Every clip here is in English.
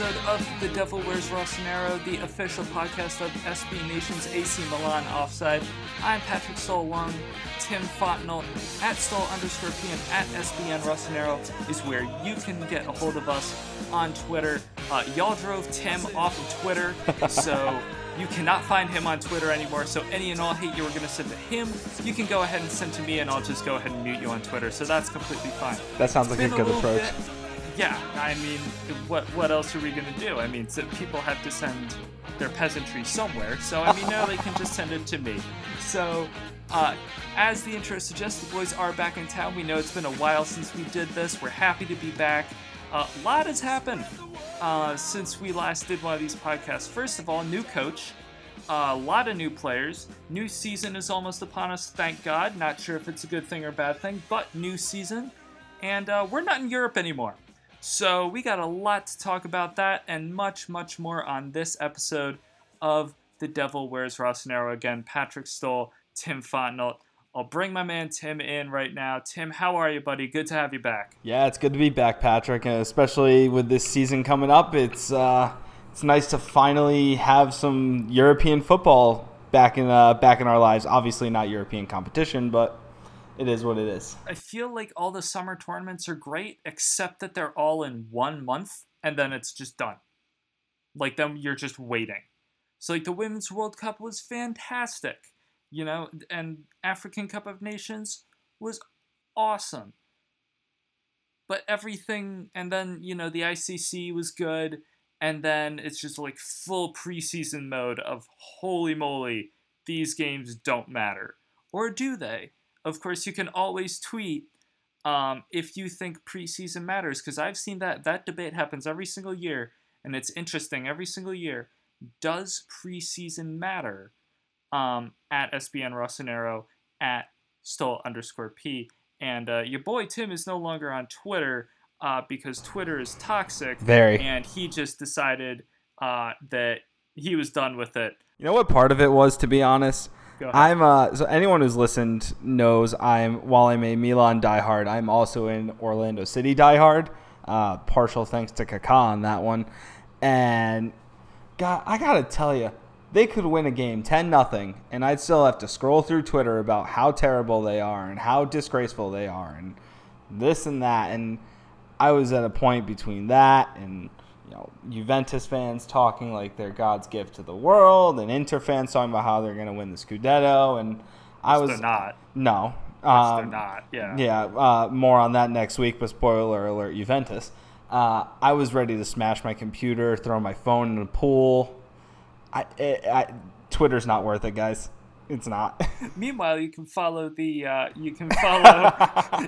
episode of The Devil Wears Rossonero, the official podcast of SB Nation's AC Milan Offside. I'm Patrick Stoll along Tim Fontenot at Stoll underscore PM, at SBN Rossonero is where you can get a hold of us on Twitter. Uh, y'all drove Tim off of Twitter, so you cannot find him on Twitter anymore. So any and all hate you were going to send to him, you can go ahead and send to me, and I'll just go ahead and mute you on Twitter. So that's completely fine. That sounds like a good little approach. bit- yeah, I mean, what what else are we gonna do? I mean, so people have to send their peasantry somewhere, so I mean, now they can just send it to me. So, uh, as the intro suggests, the boys are back in town. We know it's been a while since we did this. We're happy to be back. A lot has happened uh, since we last did one of these podcasts. First of all, new coach. A lot of new players. New season is almost upon us, thank God. Not sure if it's a good thing or bad thing, but new season. And uh, we're not in Europe anymore. So we got a lot to talk about that and much, much more on this episode of The Devil Wears Rossonero. Again, Patrick Stoll, Tim Fontenot. I'll bring my man Tim in right now. Tim, how are you, buddy? Good to have you back. Yeah, it's good to be back, Patrick, and especially with this season coming up. It's uh, it's nice to finally have some European football back in uh, back in our lives. Obviously, not European competition, but it is what it is. I feel like all the summer tournaments are great, except that they're all in one month and then it's just done. Like then you're just waiting. So like the Women's World Cup was fantastic, you know, and African Cup of Nations was awesome. But everything and then, you know, the ICC was good and then it's just like full preseason mode of holy moly, these games don't matter. Or do they? Of course, you can always tweet um, if you think preseason matters, because I've seen that that debate happens every single year, and it's interesting every single year. Does preseason matter? Um, at SBN Rossonero at Stoll underscore P, and uh, your boy Tim is no longer on Twitter uh, because Twitter is toxic, Very. and he just decided uh, that he was done with it. You know what part of it was, to be honest? I'm uh, so anyone who's listened knows I'm while I'm a Milan diehard, I'm also an Orlando City diehard. Uh, partial thanks to Kaká on that one, and God, I gotta tell you, they could win a game ten nothing, and I'd still have to scroll through Twitter about how terrible they are and how disgraceful they are, and this and that, and I was at a point between that and you know Juventus fans talking like they're God's gift to the world, and Inter fans talking about how they're going to win the Scudetto, and I was They're not. no, They're um, not. Yeah. yeah, uh, more on that next week. But spoiler alert: Juventus. Uh, I was ready to smash my computer, throw my phone in the pool. I, I, I Twitter's not worth it, guys. It's not. Meanwhile, you can follow the uh, you can follow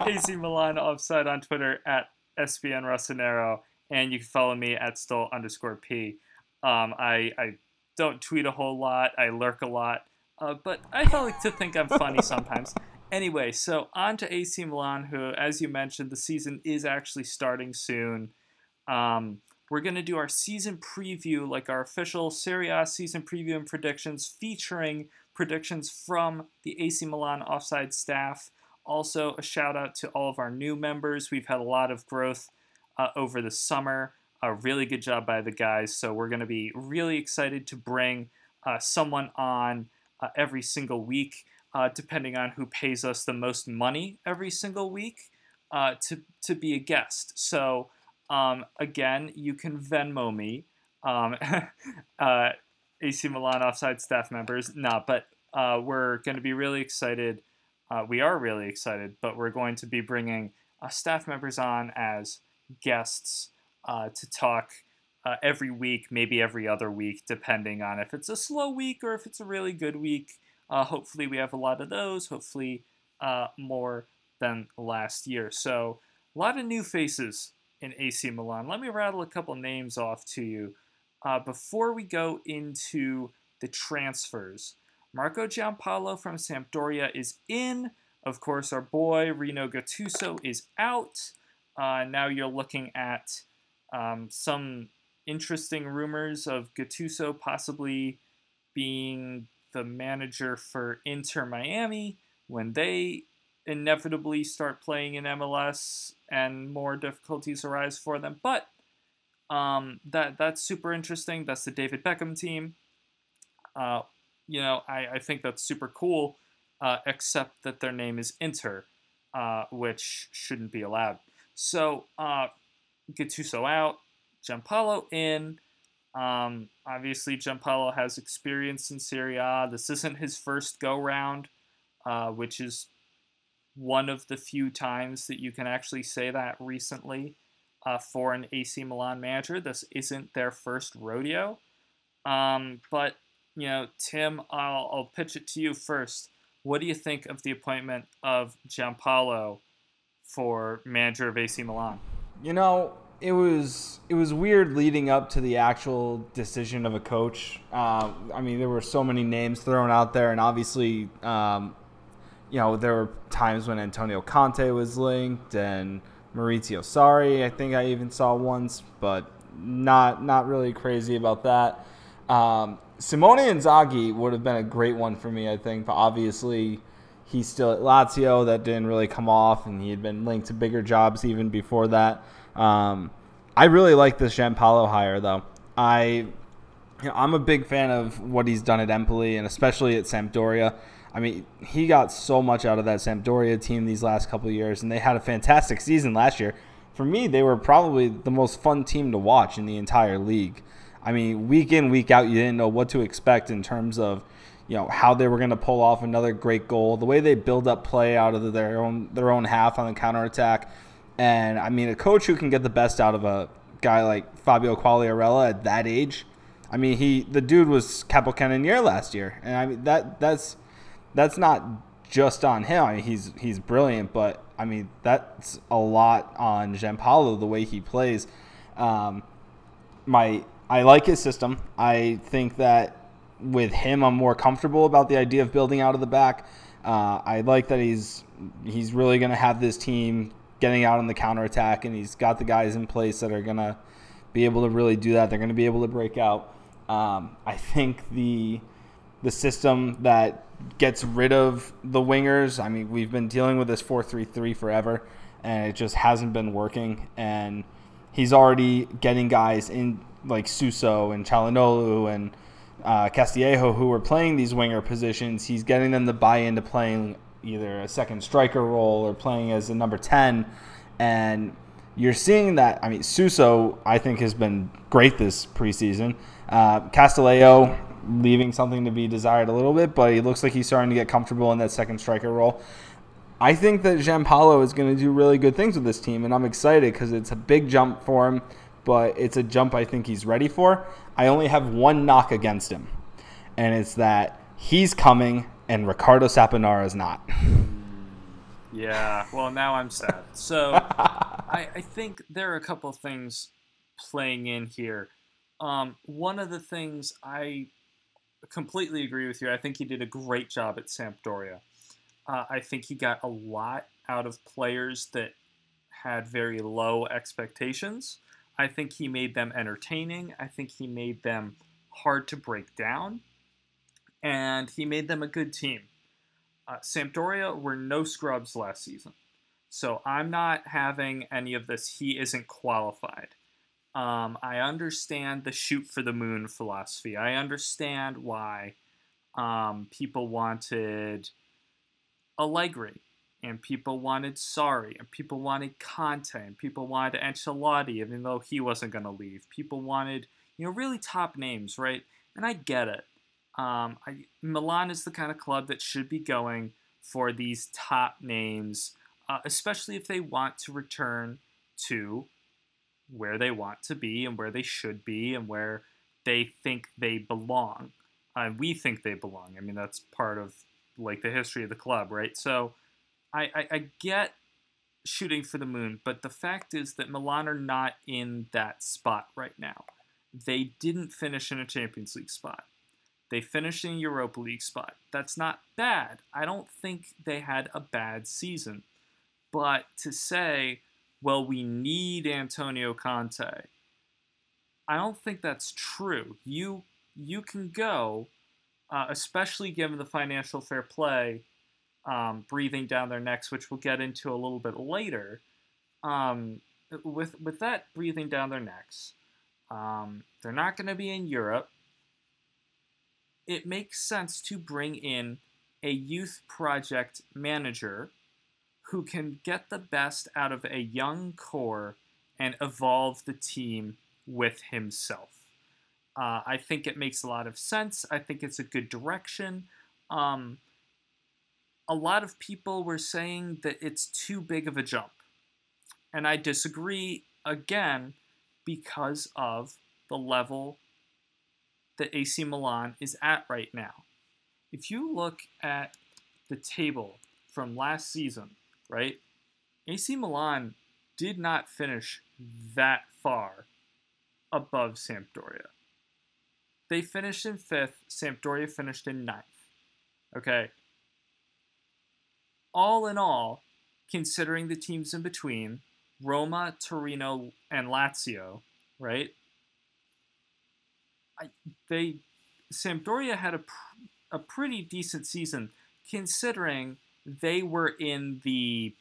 AC Milan Offside on Twitter at SBN Rossonero, and you can follow me at Stoll underscore P. Um, I I don't tweet a whole lot. I lurk a lot, uh, but I like to think I'm funny sometimes. Anyway, so on to AC Milan, who, as you mentioned, the season is actually starting soon. Um, we're going to do our season preview, like our official Serie A season preview and predictions, featuring predictions from the AC Milan offside staff. Also, a shout out to all of our new members. We've had a lot of growth uh, over the summer. A really good job by the guys. So, we're going to be really excited to bring uh, someone on uh, every single week, uh, depending on who pays us the most money every single week, uh, to, to be a guest. So, um, again, you can Venmo me. Um, uh, AC Milan offside staff members. Nah, but uh, we're going to be really excited. Uh, we are really excited, but we're going to be bringing uh, staff members on as guests uh, to talk uh, every week, maybe every other week, depending on if it's a slow week or if it's a really good week. Uh, hopefully, we have a lot of those. Hopefully, uh, more than last year. So, a lot of new faces in AC Milan. Let me rattle a couple names off to you uh, before we go into the transfers. Marco Giampaolo from Sampdoria is in. Of course, our boy Rino Gattuso is out. Uh, now you're looking at um, some interesting rumors of Gattuso possibly being the manager for Inter Miami when they inevitably start playing in MLS and more difficulties arise for them. But Um, that that's super interesting. That's the David Beckham team. Uh, you know, I, I think that's super cool, uh, except that their name is Inter, uh, which shouldn't be allowed. So uh, Gattuso out, Giampaolo in. Um, obviously, Giampaolo has experience in Serie A. This isn't his first go round, uh, which is one of the few times that you can actually say that recently uh, for an AC Milan manager. This isn't their first rodeo. Um, but, you know, Tim, I'll, I'll pitch it to you first. What do you think of the appointment of Giampaolo for manager of AC Milan? You know, it was it was weird leading up to the actual decision of a coach. Uh, I mean, there were so many names thrown out there, and obviously, um, you know, there were times when Antonio Conte was linked and Maurizio Sarri. I think I even saw once, but not not really crazy about that. Um, Simone Inzaghi would have been a great one for me, I think, but obviously he's still at Lazio. That didn't really come off, and he had been linked to bigger jobs even before that. Um, I really like this Giampaolo hire, though. I, you know, I'm a big fan of what he's done at Empoli and especially at Sampdoria. I mean, he got so much out of that Sampdoria team these last couple of years, and they had a fantastic season last year. For me, they were probably the most fun team to watch in the entire league. I mean, week in, week out, you didn't know what to expect in terms of, you know, how they were going to pull off another great goal. The way they build up play out of their own their own half on the counterattack and I mean, a coach who can get the best out of a guy like Fabio Quagliarella at that age. I mean, he the dude was capocannoniere last year, and I mean that that's that's not just on him. I mean, he's he's brilliant, but I mean that's a lot on Giampaolo the way he plays. Um, my I like his system. I think that with him, I'm more comfortable about the idea of building out of the back. Uh, I like that he's he's really going to have this team getting out on the counterattack, and he's got the guys in place that are going to be able to really do that. They're going to be able to break out. Um, I think the the system that gets rid of the wingers. I mean, we've been dealing with this four three three forever, and it just hasn't been working. And he's already getting guys in like Suso and Calhanoglu and uh, Castillejo who are playing these winger positions. He's getting them to buy into playing either a second striker role or playing as a number 10. And you're seeing that. I mean, Suso, I think, has been great this preseason. Uh, Castillejo leaving something to be desired a little bit, but he looks like he's starting to get comfortable in that second striker role. I think that Giampaolo is going to do really good things with this team, and I'm excited because it's a big jump for him, but it's a jump I think he's ready for. I only have one knock against him, and it's that he's coming and Ricardo Saponara is not. Yeah, well, now I'm sad. So I, I think there are a couple things playing in here. Um, one of the things I completely agree with you. I think he did a great job at Sampdoria. Uh, I think he got a lot out of players that had very low expectations. I think he made them entertaining. I think he made them hard to break down and he made them a good team. Uh, Sampdoria were no scrubs last season, so I'm not having any of this. He isn't qualified. Um, I understand the shoot for the moon philosophy. I understand why um, people wanted Allegri, and people wanted Sarri, and people wanted Conte, and people wanted Ancelotti, even though he wasn't going to leave. People wanted, you know, really top names, right? And I get it. Um, I, Milan is the kind of club that should be going for these top names, uh, especially if they want to return to where they want to be and where they should be and where they think they belong. Uh, we think they belong. I mean, that's part of like the history of the club, right? So I, I, I get shooting for the moon, but the fact is that Milan are not in that spot right now. They didn't finish in a Champions League spot. They finished in Europa League spot. That's not bad. I don't think they had a bad season. But to say, well, we need Antonio Conte, I don't think that's true. You you can go, uh, especially given the financial fair play um, breathing down their necks, which we'll get into a little bit later. Um, with with that breathing down their necks, Um, they're not going to be in Europe. It makes sense to bring in a youth project manager who can get the best out of a young core and evolve the team with himself. Uh, I think it makes a lot of sense. I think it's a good direction. Um, a lot of people were saying that it's too big of a jump. And I disagree again because of the level that AC Milan is at right now. If you look at the table from last season, right, AC Milan did not finish that far above Sampdoria. They finished in fifth, Sampdoria finished in ninth. Okay. All in all, considering the teams in between, Roma, Torino, and Lazio, right? I, they Sampdoria had a pr- a pretty decent season considering they were in the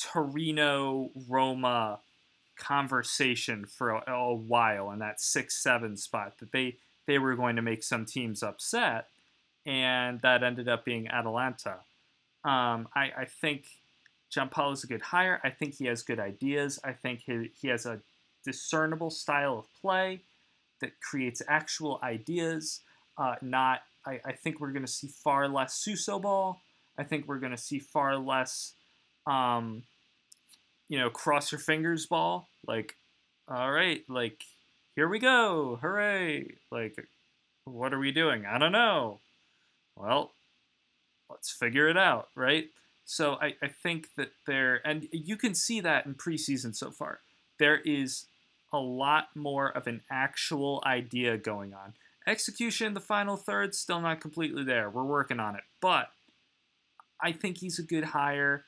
Torino Roma conversation for a, a while in that six seven spot that they they were going to make some teams upset, and that ended up being Atalanta. Um, I, I think is a good hire. I think he has good ideas. I think he, he has a discernible style of play that creates actual ideas. Uh, not, I, I think we're going to see far less Suso ball. I think we're going to see far less, um, you know, cross your fingers ball. Like, all right, like, here we go. Hooray. Like, what are we doing? I don't know. Well, let's figure it out, right? So I, I think that there, and you can see that in preseason so far. There is a lot more of an actual idea going on. Execution, in the final third, still not completely there. We're working on it. But I think he's a good hire.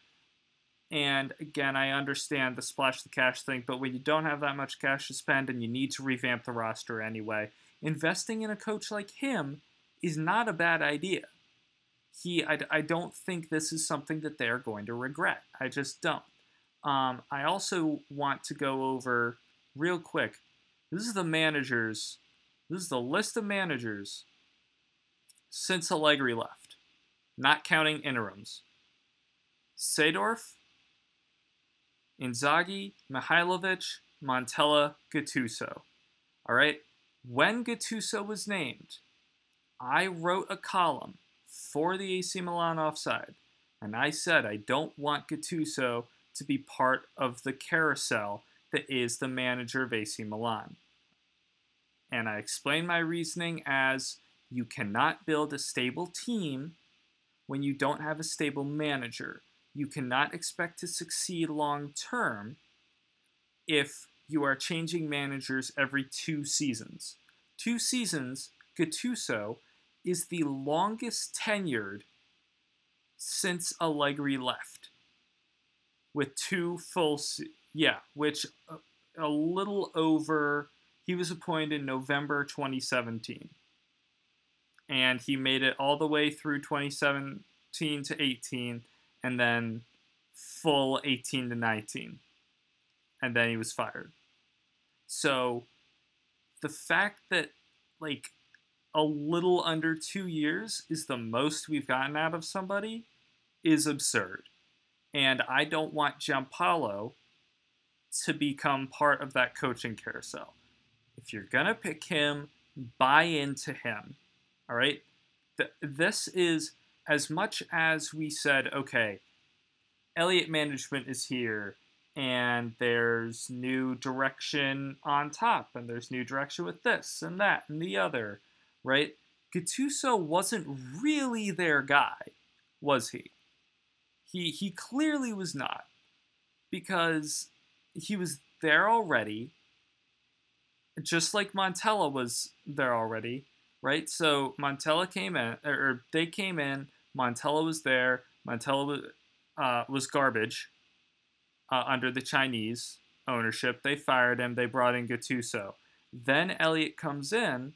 And again, I understand the splash the cash thing, but when you don't have that much cash to spend and you need to revamp the roster anyway, investing in a coach like him is not a bad idea. He, I, I don't think this is something that they're going to regret. I just don't. Um, I also want to go over real quick. This is the managers. This is the list of managers since Allegri left, not counting interims. Seedorf, Inzaghi, Mihajlovic, Montella, Gattuso. All right. When Gattuso was named, I wrote a column for the AC Milan offside, and I said I don't want Gattuso to be part of the carousel that is the manager of AC Milan. And I explained my reasoning as you cannot build a stable team when you don't have a stable manager. You cannot expect to succeed long term if you are changing managers every two seasons. Two seasons, Gattuso is the longest tenured since Allegri left, with two full yeah, which a, uh, a little over. He was appointed in November 2017, and he made it all the way through 2017 to 18, and then full 18 to 19, and then he was fired. So the fact that like a little under two years is the most we've gotten out of somebody is absurd. And I don't want Giampaolo to become part of that coaching carousel. If you're going to pick him, buy into him. All right? this is as much as we said, okay, Elliott management is here and there's new direction on top and there's new direction with this and that and the other, right? Gattuso wasn't really their guy, was he? He he clearly was not because he was there already, just like Montella was there already, right? So Montella came in, or they came in. Montella was there. Montella was, uh, was garbage uh, under the Chinese ownership. They fired him. They brought in Gattuso. Then Elliott comes in.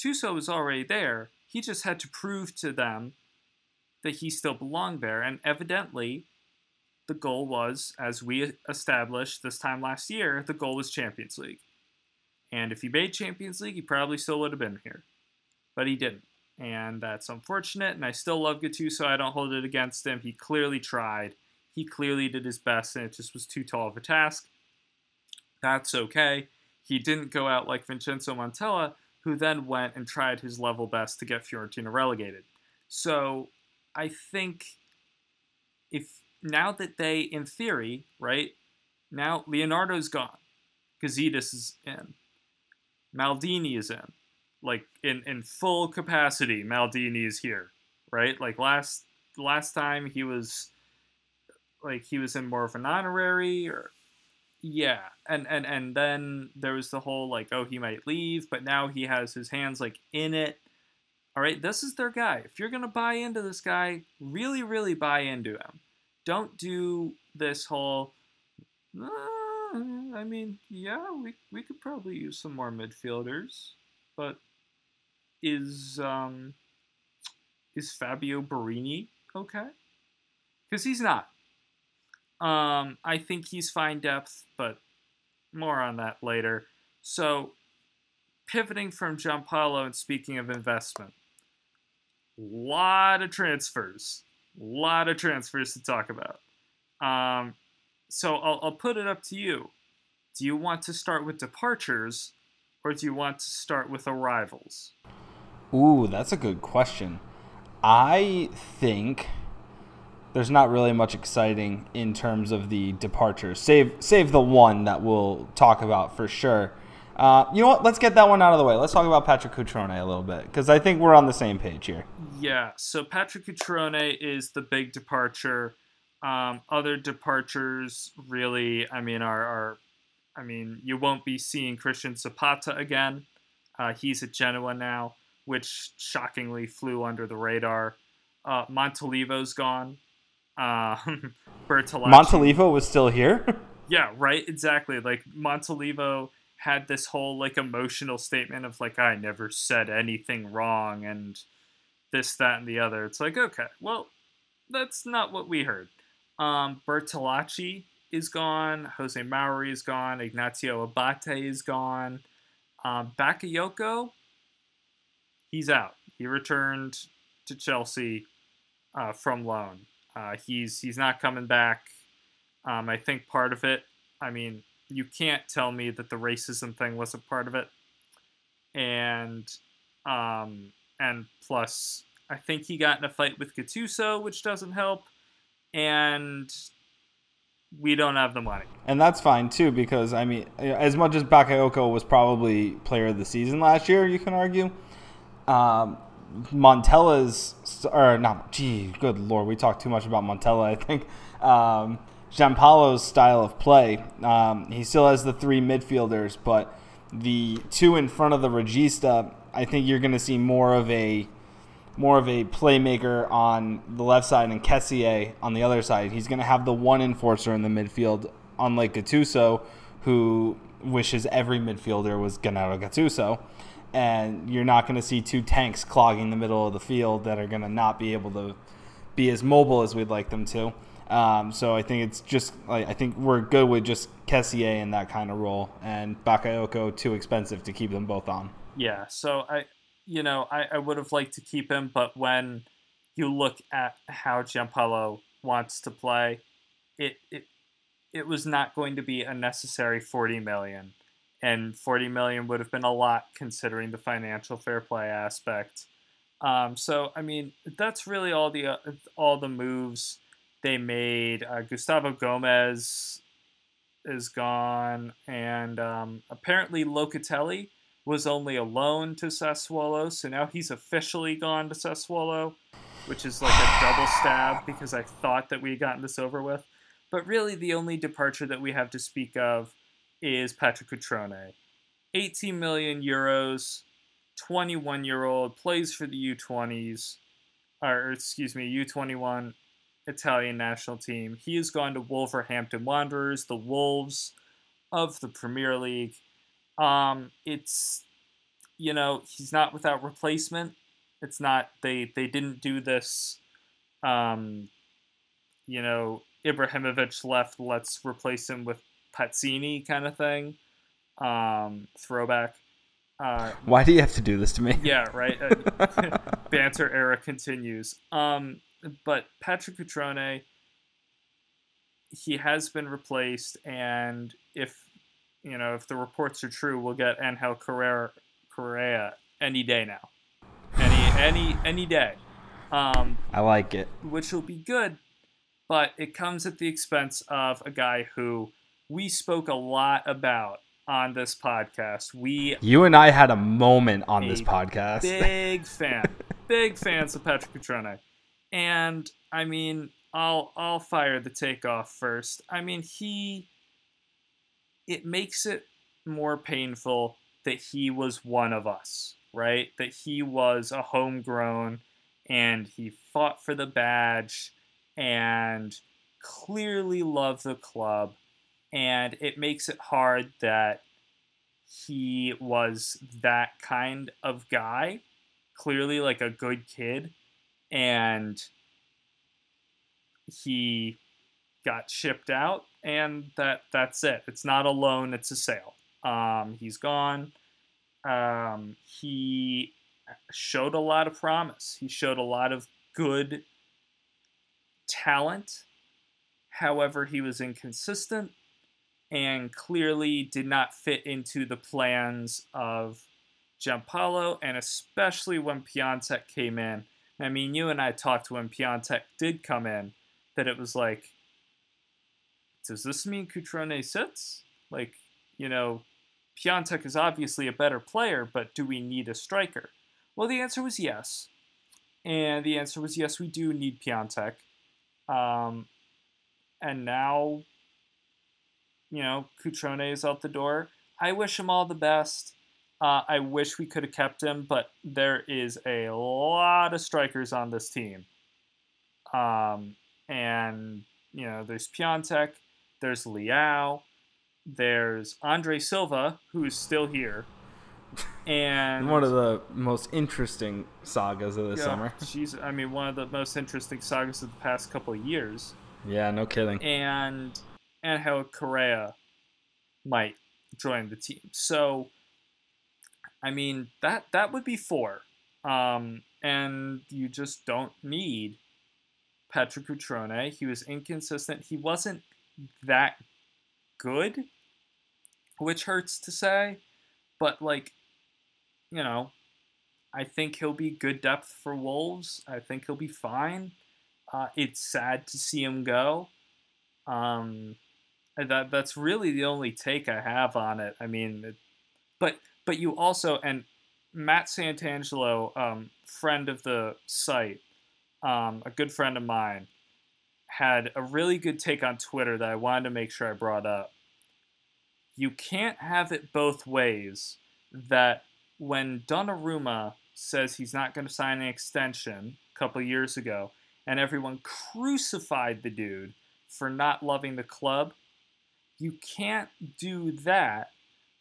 Tuso was already there. He just had to prove to them that he still belonged there, and evidently the goal was, as we established this time last year, the goal was Champions League. And if he made Champions League, he probably still would have been here. But he didn't. And that's unfortunate. And I still love Gattuso. I don't hold it against him. He clearly tried. He clearly did his best, and it just was too tall of a task. That's okay. He didn't go out like Vincenzo Montella, who then went and tried his level best to get Fiorentina relegated. So I think if now that they, in theory, right, now Leonardo's gone, Gazidis is in, Maldini is in, like in in full capacity. Maldini is here, right? Like last last time he was, like he was in more of an honorary or yeah and and and then there was the whole like oh he might leave but now he has his hands like in it. All right this is their guy. If you're gonna buy into this guy really really buy into him. Don't do this whole uh, i mean yeah we, we could probably use some more midfielders but is um is Fabio Borini okay? Because he's not um, I think he's fine depth, but more on that later. So, pivoting from Giampaolo and speaking of investment, lot of transfers, A lot of transfers to talk about. Um, so I'll, I'll put it up to you. Do you want to start with departures, or do you want to start with arrivals? Ooh, that's a good question. I think there's not really much exciting in terms of the departures. Save save the one that we'll talk about for sure. Uh, you know what? Let's get that one out of the way. Let's talk about Patrick Cutrone a little bit because I think we're on the same page here. Yeah. So Patrick Cutrone is the big departure. Um, other departures, really, I mean, are, are, I mean, you won't be seeing Christian Zapata again. Uh, he's at Genoa now, which shockingly flew under the radar. Uh, Montolivo's gone. Uh, Bertolacci. Montolivo was still here. yeah, right. Exactly. Like Montolivo had this whole like emotional statement of like I never said anything wrong and this, that, and the other. It's like okay, well, that's not what we heard. Um, Bertolacci is gone. Jose Mauri is gone. Ignacio Abate is gone. Um, Bakayoko, he's out. He returned to Chelsea uh, from loan. Uh, he's he's not coming back. Um, I think part of it. I mean, you can't tell me that the racism thing wasn't part of it. And um, and plus, I think he got in a fight with Gattuso, which doesn't help. And we don't have the money. And that's fine too, because I mean, as much as Bakayoko was probably player of the season last year, you can argue. Um, Montella's or not. Gee, good lord, we talked too much about Montella. I think um, Giampaolo's style of play. Um, he still has the three midfielders, but the two in front of the Regista. I think you're going to see more of a more of a playmaker on the left side and Kessié on the other side. He's going to have the one enforcer in the midfield, unlike Gattuso, who wishes every midfielder was Gennaro Gattuso and you're not going to see two tanks clogging the middle of the field that are going to not be able to be as mobile as we'd like them to. Um, so I think it's just like I think we're good with just Kessié in that kind of role, and Bakayoko too expensive to keep them both on. Yeah, so I, you know, I, I would have liked to keep him, but when you look at how Giampaolo wants to play, it it it was not going to be a necessary forty million and 40 million would have been a lot considering the financial fair play aspect. Um, so I mean, that's really all the uh, all the moves they made. Uh, Gustavo Gomez is gone, and um, apparently Locatelli was only a loan to Sassuolo, so now he's officially gone to Sassuolo, which is like a double stab because I thought that we had gotten this over with. But really, the only departure that we have to speak of is Patrick Cutrone. 18 million euros, 21 year old, plays for the U20s, or excuse me, U21 Italian national team. He has gone to Wolverhampton Wanderers, the Wolves of the Premier League. Um, it's, you know, he's not without replacement. It's not, they, they didn't do this, um, you know, Ibrahimovic left, let's replace him with Pazzini kind of thing. Um, throwback. Uh, Why do you have to do this to me? yeah, right. Uh, banter era continues. Um, but Patrick Cutrone, he has been replaced, and if you know if the reports are true, we'll get Angel Correa, Correa any day now, any any any day. Um, I like it. which will be good, but it comes at the expense of a guy who we spoke a lot about on this podcast. We You and I had a moment on this podcast. big fan, big fans of Patrick Cutrone, and I mean, I'll I'll fire the takeoff first. I mean, he. It makes it more painful that he was one of us, right? That he was a homegrown, and he fought for the badge, and clearly loved the club, and it makes it hard that he was that kind of guy clearly like a good kid and he got shipped out and that that's it. It's not a loan it's a sale. Um, he's gone. Um, he showed a lot of promise. He showed a lot of good talent. However he was inconsistent and clearly did not fit into the plans of Giampaolo, and especially when Piatek came in. I mean, you and I talked when Piatek did come in that it was like, does this mean Cutrone sits? Like, you know, Piatek is obviously a better player, but do we need a striker? Well, the answer was yes. And the answer was yes, we do need Piatek. Um, and now you know, Cutrone is out the door. I wish him all the best. Uh, I wish we could have kept him, but there is a lot of strikers on this team. Um, and, you know, there's Piatek, there's Leao, there's Andre Silva, who's still here. And One of the most interesting sagas of the yeah, summer. She's, I mean, one of the most interesting sagas of the past couple of years. Yeah, no kidding. and Angel Correa might join the team. So, I mean that that would be four, um, and you just don't need Patrick Cutrone. He was inconsistent. He wasn't that good, which hurts to say, but like, you know, I think he'll be good depth for Wolves. I think he'll be fine. Uh, it's sad to see him go. Um, that that's really the only take I have on it. I mean, it, but but you also and Matt Santangelo, um, friend of the site, um, a good friend of mine, had a really good take on Twitter that I wanted to make sure I brought up. You can't have it both ways. That when Donnarumma says he's not going to sign an extension a couple years ago, and everyone crucified the dude for not loving the club, you can't do that.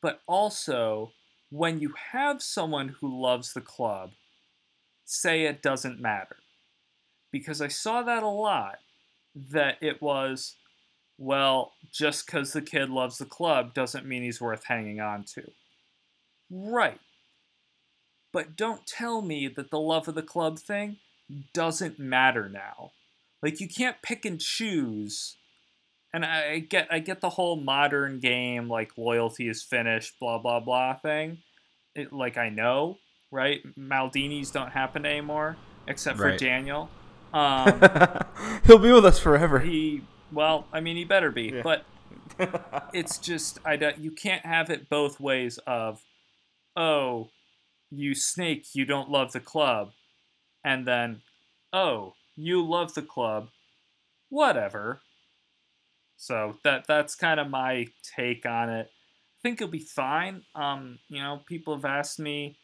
But also, when you have someone who loves the club, say it doesn't matter. Because I saw that a lot, that it was, well, just because the kid loves the club doesn't mean he's worth hanging on to. Right. But don't tell me that the love of the club thing doesn't matter now. Like you can't pick and choose. And I get I get the whole modern game like loyalty is finished blah blah blah thing. It, like I know, right? Maldinis don't happen anymore except for Right. Daniel. Um, He'll be with us forever. he well, I mean he better be, Yeah. but it's just I don't, you can't have it both ways of oh, you snake, you don't love the club and then oh, you love the club. Whatever. So that that's kind of my take on it. I think it'll be fine. Um, you know, people have asked me,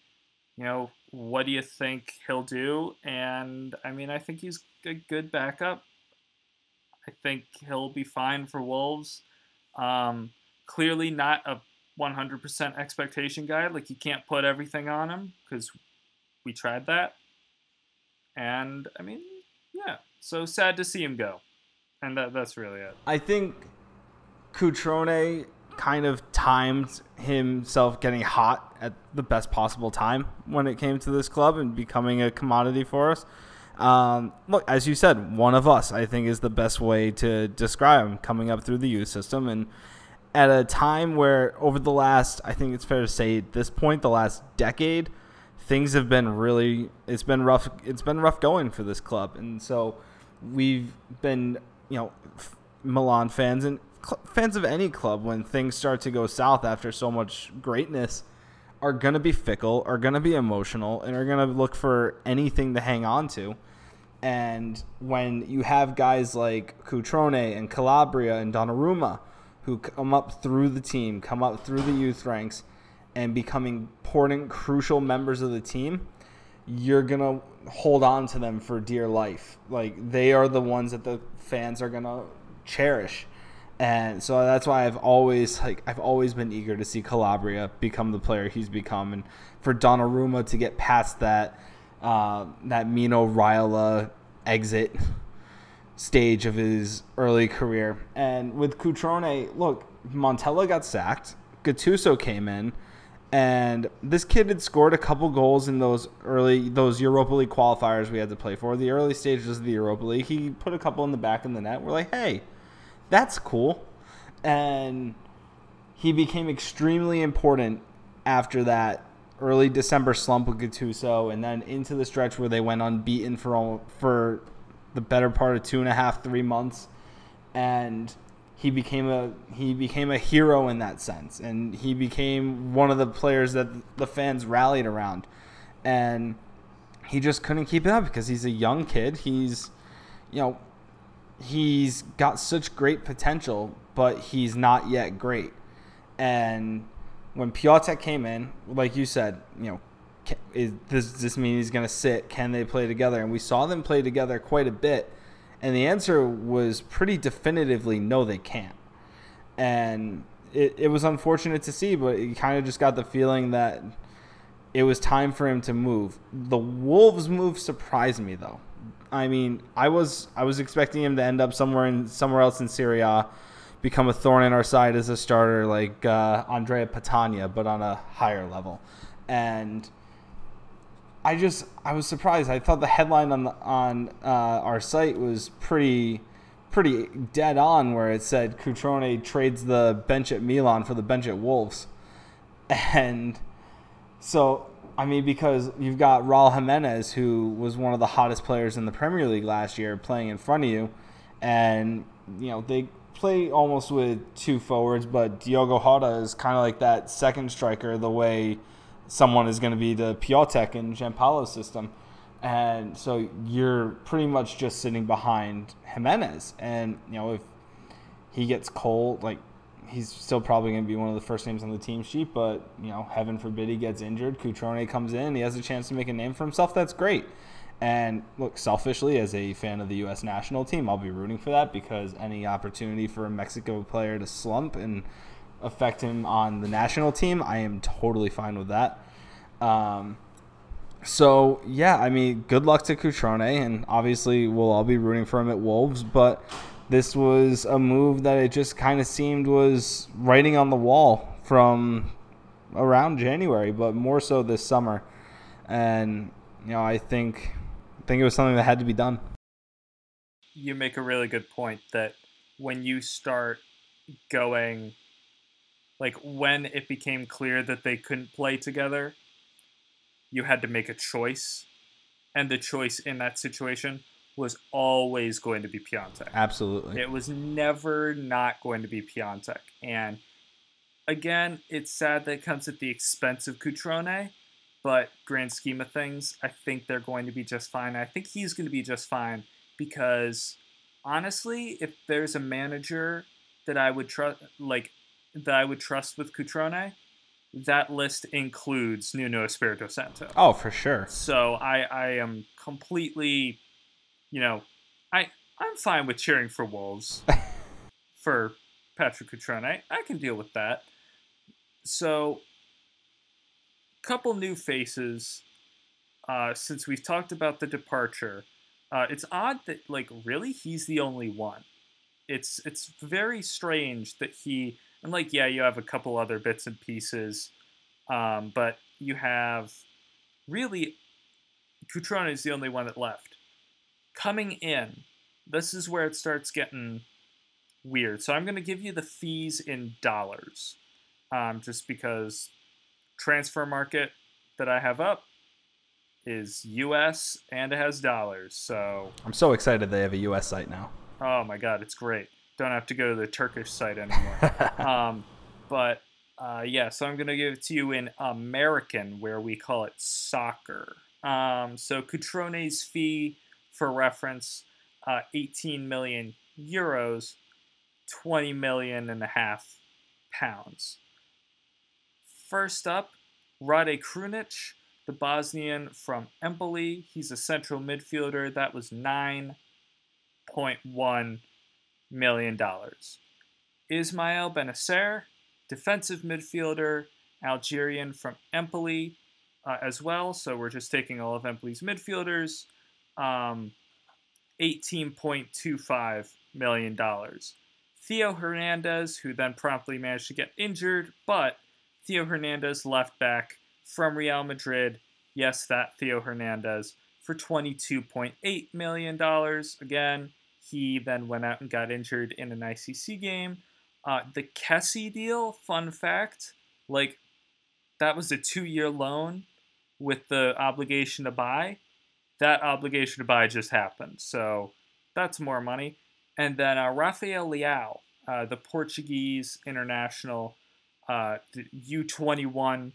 you know, what do you think he'll do? And I mean, I think he's a good backup. I think he'll be fine for Wolves. Um, clearly not a 100% expectation guy. Like you can't put everything on him because we tried that. And I mean, yeah. So sad to see him go. And that that's really it. I think Cutrone kind of timed himself getting hot at the best possible time when it came to this club and becoming a commodity for us. Um, look, as you said, one of us, I think, is the best way to describe him coming up through the youth system. And at a time where, over the last, I think it's fair to say, at this point, the last decade, things have been really, it's been rough. It's been rough going for this club. And so we've been, you know, Milan fans and cl- fans of any club, when things start to go south after so much greatness, are going to be fickle, are going to be emotional, and are going to look for anything to hang on to. And when you have guys like Cutrone and Calabria and Donnarumma who come up through the team, come up through the youth ranks, and becoming important, crucial members of the team, you're to hold on to them for dear life. Like, they are the ones that the fans are to cherish and so that's why I've always like I've always been eager to see Calabria become the player he's become, and for Donnarumma to get past that uh, that Mino Raiola exit stage of his early career. And with Cutrone, look, Montella got sacked, Gattuso came in, and this kid had scored a couple goals in those early those Europa League qualifiers we had to play for, the early stages of the Europa League. He put a couple in the back of the net. We're like, hey that's cool. And he became extremely important after that early December slump with Gattuso, and then into the stretch where they went unbeaten for all, for the better part of two and a half, three months, and he became a he became a hero in that sense, and he became one of the players that the fans rallied around, and he just couldn't keep it up because he's a young kid. He's you know he's got such great potential, but he's not yet great. And when Piatek came in, like you said, you know, is, does this mean he's going to sit? Can they play together? And we saw them play together quite a bit. And the answer was pretty definitively no, they can't. And it, it was unfortunate to see, but you kind of just got the feeling that it was time for him to move. The Wolves move surprised me, though. I mean, I was I was expecting him to end up somewhere in somewhere else in Serie A, become a thorn in our side as a starter like uh, Andrea Petagna, but on a higher level. And I just I was surprised. I thought the headline on the, on uh, our site was pretty pretty dead on, where it said Cutrone trades the bench at Milan for the bench at Wolves, and so I mean, because you've got Raul Jimenez, who was one of the hottest players in the Premier League last year, playing in front of you, and you know they play almost with two forwards, but Diogo Jota is kind of like that second striker, the way someone is going to be to Piatek in Giampaolo's system, and so you're pretty much just sitting behind Jimenez, and you know if he gets cold, like he's still probably going to be one of the first names on the team sheet, but you know, heaven forbid he gets injured. Cutrone comes in, he has a chance to make a name for himself. That's great. And look, selfishly, as a fan of the U.S. national team, I'll be rooting for that because any opportunity for a Mexico player to slump and affect him on the national team, I am totally fine with that. Um, so yeah, I mean, good luck to Cutrone, and obviously we'll all be rooting for him at Wolves. But this was a move that it just kind of seemed was writing on the wall from around January, but more so this summer. And you know, I think I think it was something that had to be done. You make a really good point that when you start going like when it became clear that they couldn't play together, you had to make a choice. And the choice in that situation was always going to be Piatek. Absolutely. It was never not going to be Piatek. And again, it's sad that it comes at the expense of Cutrone, but grand scheme of things, I think they're going to be just fine. I think he's going to be just fine because honestly, if there's a manager that I would trust, like that I would trust with Cutrone, that list includes Nuno Espirito Santo. Oh, for sure. So I, I am completely you know, I I'm fine with cheering for Wolves for Patrick Cutrone. I, I can deal with that. So, couple new faces uh, since we've talked about the departure. Uh, it's odd that like really he's the only one. it's it's very strange that he and like yeah, you have a couple other bits and pieces, um, but you have really Cutrone is the only one that left. Coming in, this is where it starts getting weird. So I'm going to give you the fees in dollars, um, just because Transfermarkt that I have up is U.S. and it has dollars. So I'm so excited they have a U.S. site now. Oh my god, it's great. Don't have to go to the Turkish site anymore. um, but uh, yeah, so I'm gonna give it to you in American, where we call it soccer. Um, so Cutrone's fee, for reference, uh, 18 million euros, 20 million and a half pounds. First up, Rade Krunic, the Bosnian from Empoli. He's a central midfielder. That was $9.1 million. dollars, Ismael Bennacer, defensive midfielder, Algerian from Empoli uh, as well. So we're just taking all of Empoli's midfielders. Um, $18.25 million. Theo Hernandez, who then promptly managed to get injured, but Theo Hernandez left back from Real Madrid. Yes, that Theo Hernandez for $22.8 million. Again, he then went out and got injured in an ICC game. Uh, the Kessie deal, fun fact, like that was a two year loan with the obligation to buy. That obligation to buy just happened. So that's more money. And then uh, Rafael Leao, uh, the Portuguese international, uh, U21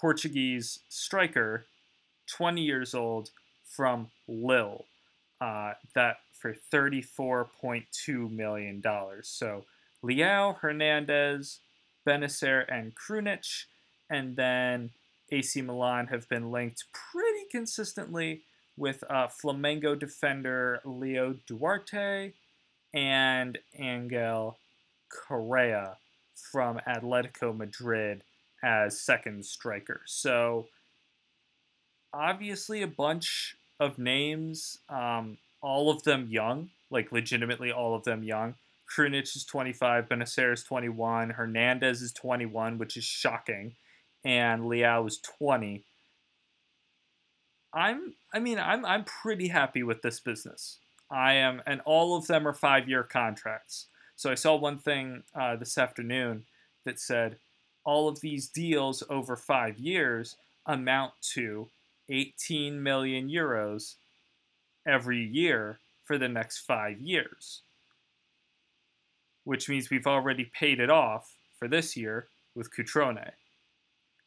Portuguese striker, 20 years old, from Lille. Uh, that for $34.2 million. So Leao, Hernandez, Bennacer, and Krunic, and then AC Milan have been linked pretty consistently with uh, Flamengo defender Leo Duarte and Angel Correa from Atletico Madrid as second striker. So obviously a bunch of names, um, all of them young, like legitimately all of them young. Krunic is 25, Bennacer is 21, Hernandez is 21, which is shocking, and Leao is 20. I'm I mean I'm I'm pretty happy with this business. I am, and all of them are five year contracts. So I saw one thing uh, this afternoon that said all of these deals over five years amount to 18 million euros every year for the next five years, which means we've already paid it off for this year with Cutrone.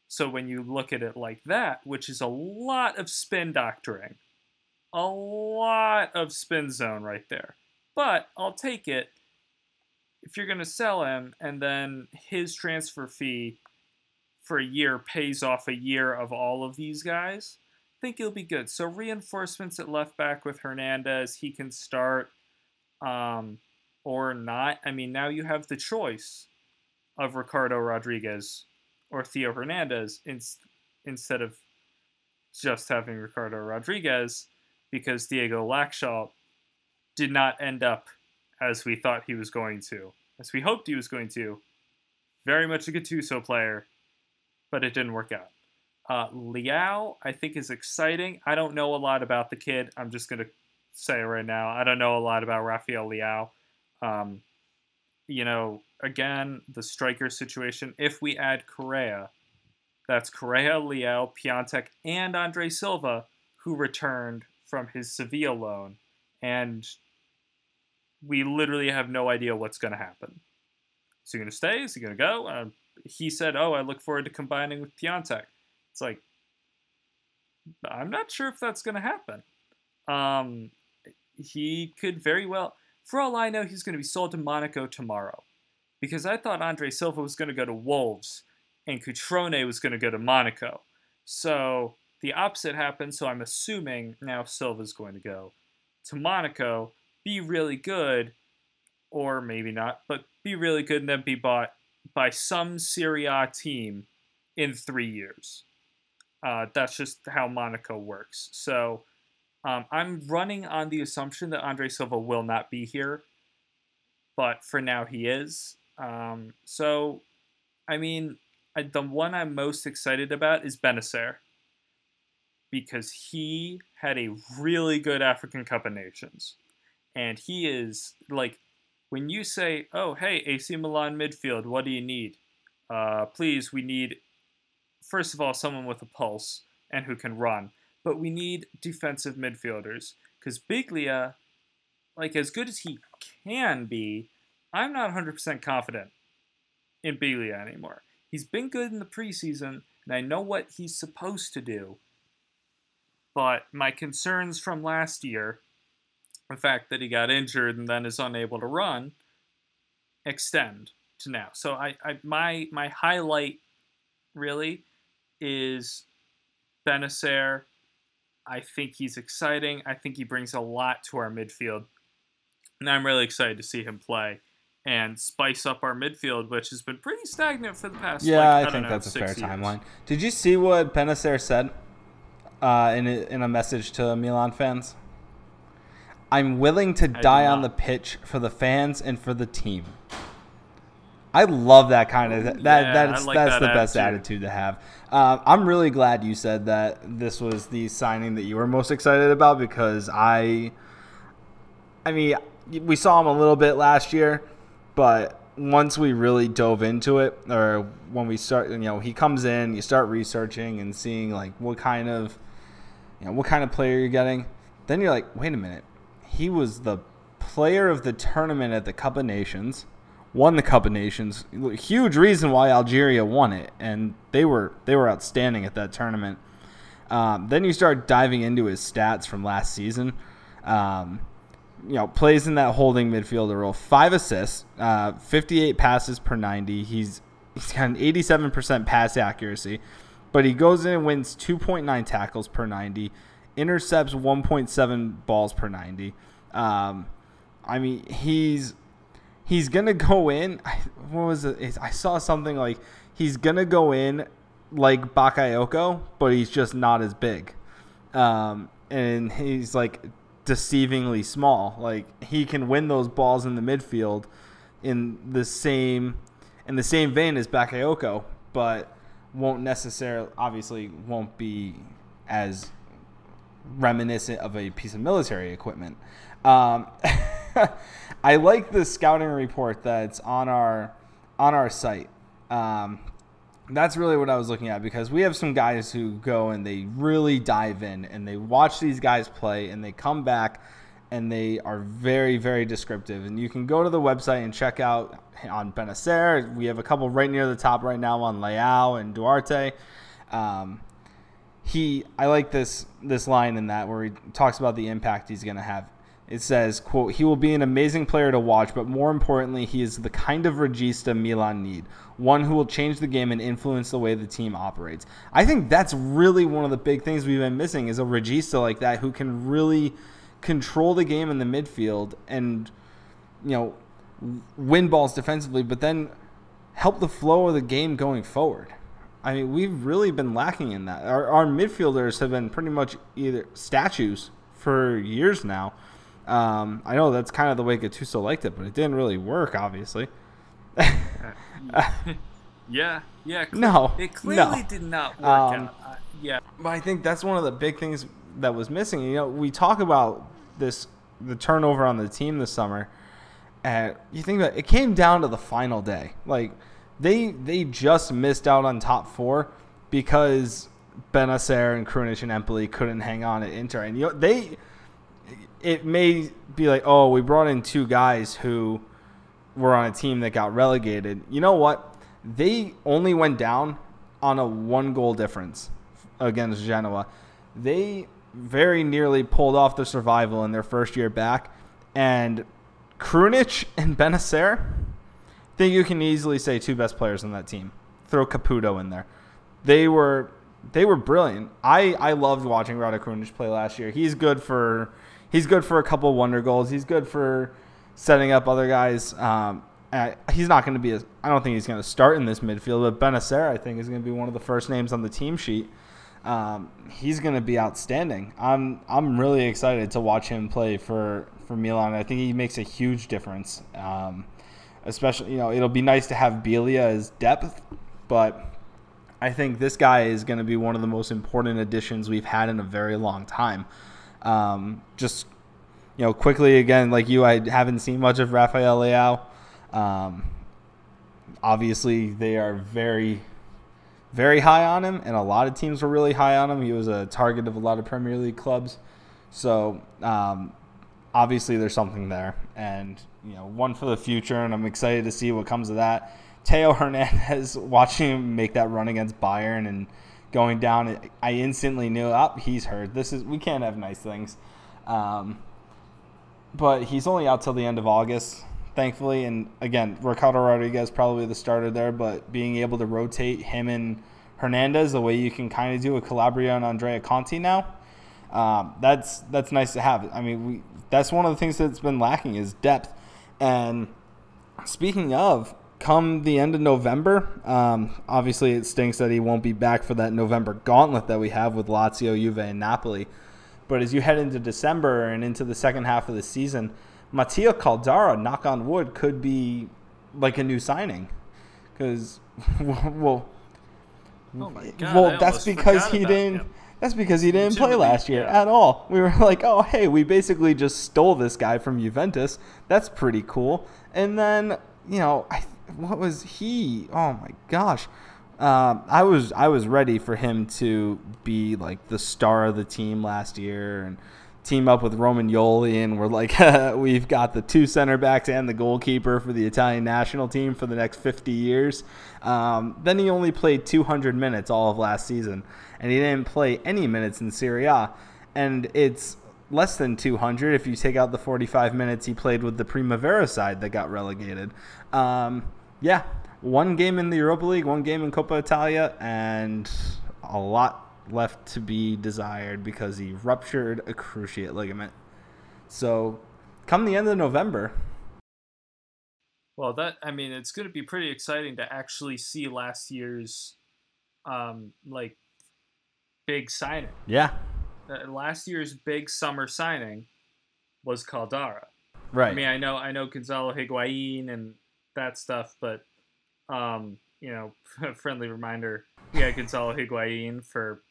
So when you look at it like that, which is a lot of spin doctoring, a lot of spin zone right there. But I'll take it if you're going to sell him and then his transfer fee for a year pays off a year of all of these guys, think he'll be good. So reinforcements at left back with Hernandez, he can start um, or not. I mean, now you have the choice of Ricardo Rodriguez or Theo Hernandez in, instead of just having Ricardo Rodriguez because Diego Laxalt did not end up as we thought he was going to, as we hoped he was going to. Very much a Gattuso player, but it didn't work out. Uh, Leao, I think, is exciting. I don't know a lot about the kid. I'm just going to say right now. I don't know a lot about Rafael Leao. Um, you know, again, the striker situation. If we add Correa, that's Correa, Leao, Piatek, and Andre Silva, who returned from his Sevilla loan. And we literally have no idea what's going to happen. Is he going to stay? Is he going to go? Uh, he said, "Oh, I look forward to combining with Piatek." It's like I'm not sure if that's going to happen. Um, he could very well, for all I know, he's going to be sold to Monaco tomorrow, because I thought Andre Silva was going to go to Wolves and Cutrone was going to go to Monaco. So the opposite happened. So I'm assuming now Silva's going to go to Monaco, be really good, or maybe not, but be really good and then be bought by some Serie A team in three years. Uh, that's just how Monaco works. So um, I'm running on the assumption that Andre Silva will not be here but for now he is. Um, so, I mean, I, the one I'm most excited about is Bennacer because he had a really good African Cup of Nations. And he is like, when you say, oh, hey, AC Milan midfield, what do you need? Uh, please, we need, first of all, someone with a pulse and who can run. But we need defensive midfielders because Biglia, like as good as he can be, I'm not 100% confident in Biglia anymore. He's been good in the preseason, and I know what he's supposed to do. But my concerns from last year, the fact that he got injured and then is unable to run, extend to now. So I, I my my highlight really is Bennacer. I think he's exciting. I think he brings a lot to our midfield. And I'm really excited to see him play and spice up our midfield, which has been pretty stagnant for the past. Yeah, like, I, I, think know, that's a fair years. timeline. Did you see what Bennacer said uh, in, a, in a message to Milan fans? I'm willing to did die on the pitch for the fans and for the team. I love that kind of that. Yeah, that's like that's that the best attitude. attitude to have. Uh, I'm really glad you said that this was the signing that you were most excited about because I, I mean, we saw him a little bit last year, but once we really dove into it, or when we start, you know, he comes in, you start researching and seeing like what kind of, you know, what kind of player you're getting. Then you're like, wait a minute, he was the player of the tournament at the Cup of Nations, won the Cup of Nations. Huge reason why Algeria won it, and they were they were outstanding at that tournament. Um, then you start diving into his stats from last season. Um, you know, plays in that holding midfielder role. Five assists, uh, 58 passes per 90. He's he's got an 87% pass accuracy, but he goes in and wins 2.9 tackles per 90, intercepts 1.7 balls per 90. Um, I mean, he's he's gonna go in. I, what was it? I saw something like he's gonna go in like Bakayoko, but he's just not as big. Um, and he's like deceivingly small. Like he can win those balls in the midfield in the same in the same vein as Bakayoko, but won't necessarily obviously won't be as reminiscent of a piece of military equipment. Um, I like the scouting report that's on our on our site. Um, that's really what I was looking at because we have some guys who go and they really dive in and they watch these guys play and they come back and they are very very descriptive and you can go to the website and check out on Bennacer. We have a couple right near the top right now on Leao and Duarte. Um, he I like this this line in that where he talks about the impact he's going to have. It says, quote, he will be an amazing player to watch, but more importantly, he is the kind of regista Milan need. One who will change the game and influence the way the team operates. I think that's really one of the big things we've been missing is a regista like that who can really control the game in the midfield and you know win balls defensively, but then help the flow of the game going forward. I mean, we've really been lacking in that. Our, our midfielders have been pretty much either statues for years now. Um, I know that's kind of the way Gattuso liked it, but it didn't really work, obviously. Yeah, yeah. cle- No, it clearly no. did not work Um, out. Uh, yeah, But I think that's one of the big things that was missing. You know, we talk about this the turnover on the team this summer, and you think that it came down to the final day. Like they they just missed out on top four because Bennacer and Krunic and Empoli couldn't hang on at Inter, and you know they. It may be like, oh, we brought in two guys who were on a team that got relegated. You know what? They only went down on a one goal difference against Genoa. They very nearly pulled off the survival in their first year back. And Krunic and Bennacer, I think you can easily say two best players on that team. Throw Caputo in there. They were they were brilliant. I, I loved watching Rade play last year. He's good for he's good for a couple wonder goals. He's good for setting up other guys. Um, he's not going to be. I don't think he's going to start in this midfield. But Bennacer, I think, is going to be one of the first names on the team sheet. um, he's going to be outstanding. I'm I'm really excited to watch him play for for Milan. I think he makes a huge difference. Um, especially, you know, it'll be nice to have Biglia as depth, but I think this guy is going to be one of the most important additions we've had in a very long time. Um, just you know, quickly again, like you, I haven't seen much of Rafael Leao. Um, obviously, they are very, very high on him, and a lot of teams were really high on him. He was a target of a lot of Premier League clubs. So, um, obviously, there's something there, and you know, one for the future, and I'm excited to see what comes of that. Theo Hernandez, watching him make that run against Bayern and going down, I instantly knew, oh, he's hurt. This is we can't have nice things. Um, but he's only out till the end of August, thankfully. And again, Ricardo Rodriguez probably the starter there, but being able to rotate him and Hernandez the way you can kind of do with Calabria and Andrea Conti now, um, that's that's nice to have. I mean, we that's one of the things that's been lacking is depth. And speaking of, come the end of November, um, obviously it stinks that he won't be back for that November gauntlet that we have with Lazio, Juve, and Napoli. But as you head into December and into the second half of the season, Mattia Caldara, knock on wood, could be like a new signing. Because, well, oh God, well, that's because he didn't. Him. That's because he didn't play last year at all. We were like, oh, hey, we basically just stole this guy from Juventus. That's pretty cool. And then, you know, I, what was he? Oh my gosh. Um, I was I was ready for him to be like the star of the team last year and team up with Romagnoli and we're like we've got the two center backs and the goalkeeper for the Italian national team for the next 50 years. Um, then he only played 200 minutes all of last season and he didn't play any minutes in Serie A and it's less than 200 if you take out the 45 minutes he played with the Primavera side that got relegated. Um, yeah, one game in the Europa League, one game in Coppa Italia, and a lot left to be desired because he ruptured a cruciate ligament. So, come the end of November. Well, that I mean, it's going to be pretty exciting to actually see last year's, um, like, big signing. Yeah. Uh, last year's big summer signing was Caldara. Right. I mean, I know, I know Gonzalo Higuain and that stuff, but um, you know, friendly reminder, we had Gonzalo Higuain for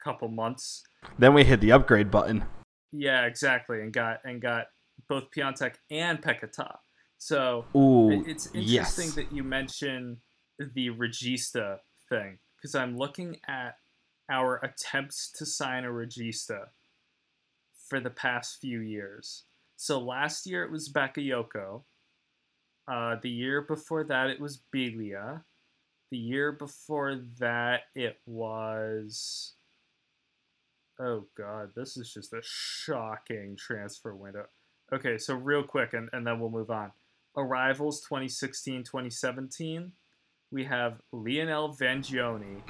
a couple months. Then we hit the upgrade button. Yeah, exactly, and got and got both Piatek and Paquetá. So Ooh, it's interesting yes. that you mention the Regista thing because I'm looking at our attempts to sign a Regista for the past few years. So last year it was Bakayoko. Uh, the year before that, it was Biglia. The year before that, it was. Oh god, this is just a shocking transfer window. Okay, so real quick, and, and then we'll move on. Arrivals 2016 2017. We have Leonel Vangioni,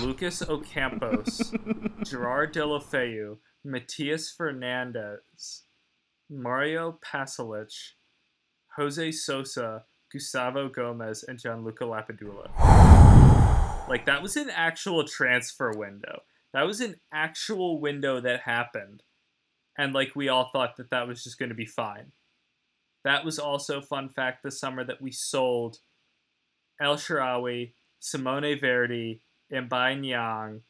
Lucas Ocampos, Gerard Deulofeu, Matias Fernandez, Mario Pasalic, Jose Sosa, Gustavo Gomez, and Gianluca Lapadula. like that was an actual transfer window. That was an actual window that happened, and like we all thought that that was just going to be fine. That was also fun fact this summer that we sold El Shaarawy, Simone Verdi, M'Baye Niang,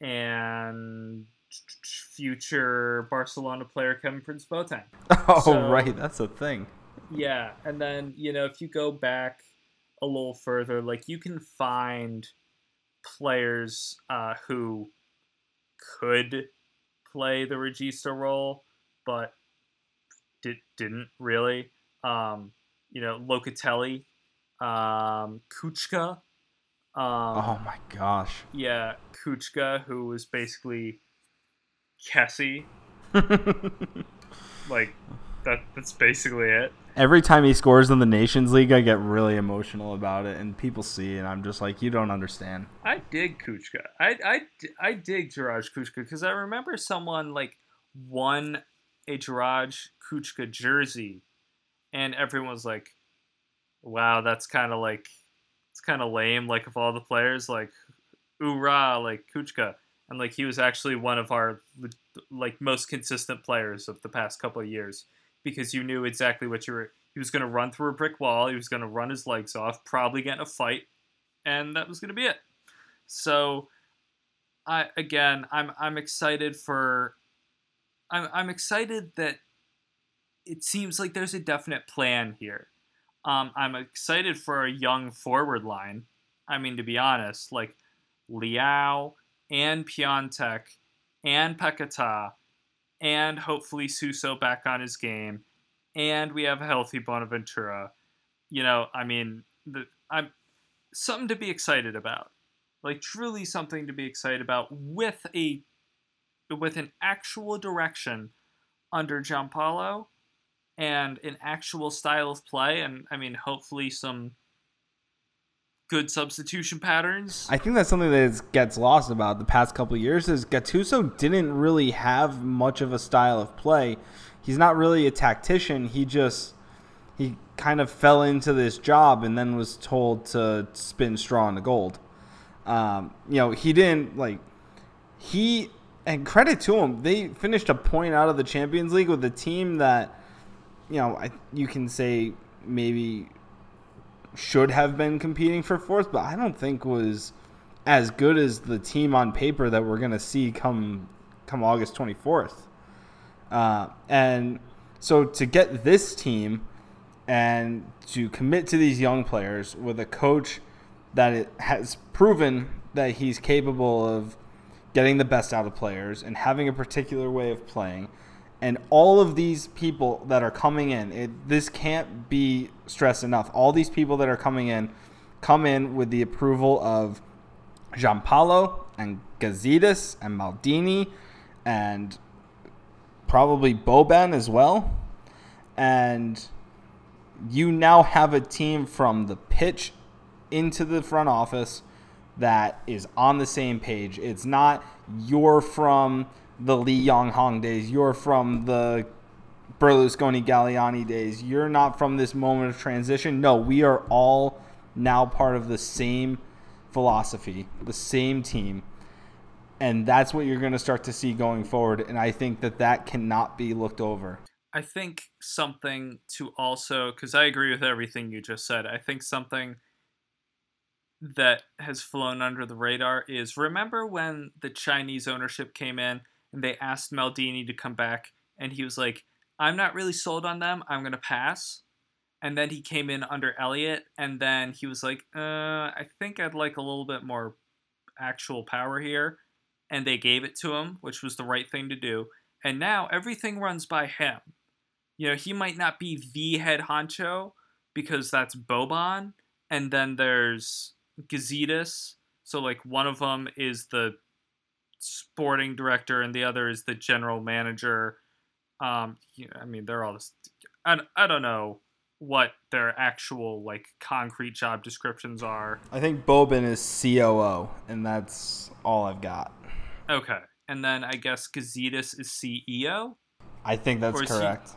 and future Barcelona player Kevin Prince Boateng. Oh, so, right, that's a thing. Yeah, and then you know if you go back a little further, like you can find players uh, who could play the Regista role, but did, didn't really. Um, you know, Locatelli, um, Kucka. Um, oh my gosh. Yeah, Kucka, who was basically Kessie. like that. That's basically it every time he scores in the Nations League, I get really emotional about it, and people see, and I'm just like, you don't understand. I dig Kucka. I I, I dig Juraj Kucka because I remember someone like won a Juraj Kucka jersey, and everyone was like, "Wow, that's kind of like kind of lame." Like of all the players, like oorah, like Kucka, and like he was actually one of our like most consistent players of the past couple of years because you knew exactly what you were. He was going to run through a brick wall. He was going to run his legs off, probably get in a fight, and that was going to be it. So, I again, I'm I'm excited for. I'm I'm excited that it seems like there's a definite plan here. Um, I'm excited for a young forward line. I mean, to be honest, like Leao and Piatek and Paquetá and hopefully Suso back on his game, and we have a healthy Bonaventura. You know, I mean, the, I'm something to be excited about. Like truly something to be excited about with a with an actual direction under Giampaolo and an actual style of play and I mean hopefully some good substitution patterns. I think that's something that gets lost about the past couple years is Gattuso didn't really have much of a style of play. He's not really a tactician. He just he kind of fell into this job and then was told to spin straw into gold. Um, you know, he didn't like he and credit to him, they finished a point out of the Champions League with a team that you know, I, you can say maybe should have been competing for fourth, but I don't think was as good as the team on paper that we're going to see come come August 24th. Uh, and so to get this team and to commit to these young players with a coach that it has proven that he's capable of getting the best out of players and having a particular way of playing – and all of these people that are coming in, it, this can't be stressed enough. All these people that are coming in come in with the approval of Giampaolo and Gazidis and Maldini and probably Boban as well. And you now have a team from the pitch into the front office that is on the same page. It's not you're from the Li Yonghong days. You're from the Berlusconi Galliani days. You're not from this moment of transition. No, we are all now part of the same philosophy, the same team. And that's what you're going to start to see going forward. And I think that that cannot be looked over. I think something to also, because I agree with everything you just said, I think something that has flown under the radar is remember when the Chinese ownership came in and they asked Maldini to come back, and he was like, "I'm not really sold on them. I'm gonna pass." And then he came in under Elliott, and then he was like, uh, "I think I'd like a little bit more actual power here," and they gave it to him, which was the right thing to do. And now everything runs by him. You know, he might not be the head honcho because that's Boban, and then there's Gazidis. So like one of them is the sporting director and the other is the general manager. Um, you know, I mean, they're all just. I, I don't know what their actual like concrete job descriptions are. I think Boban is COO, and that's all I've got. Okay, and then I guess Gazidis is CEO. I think that's correct.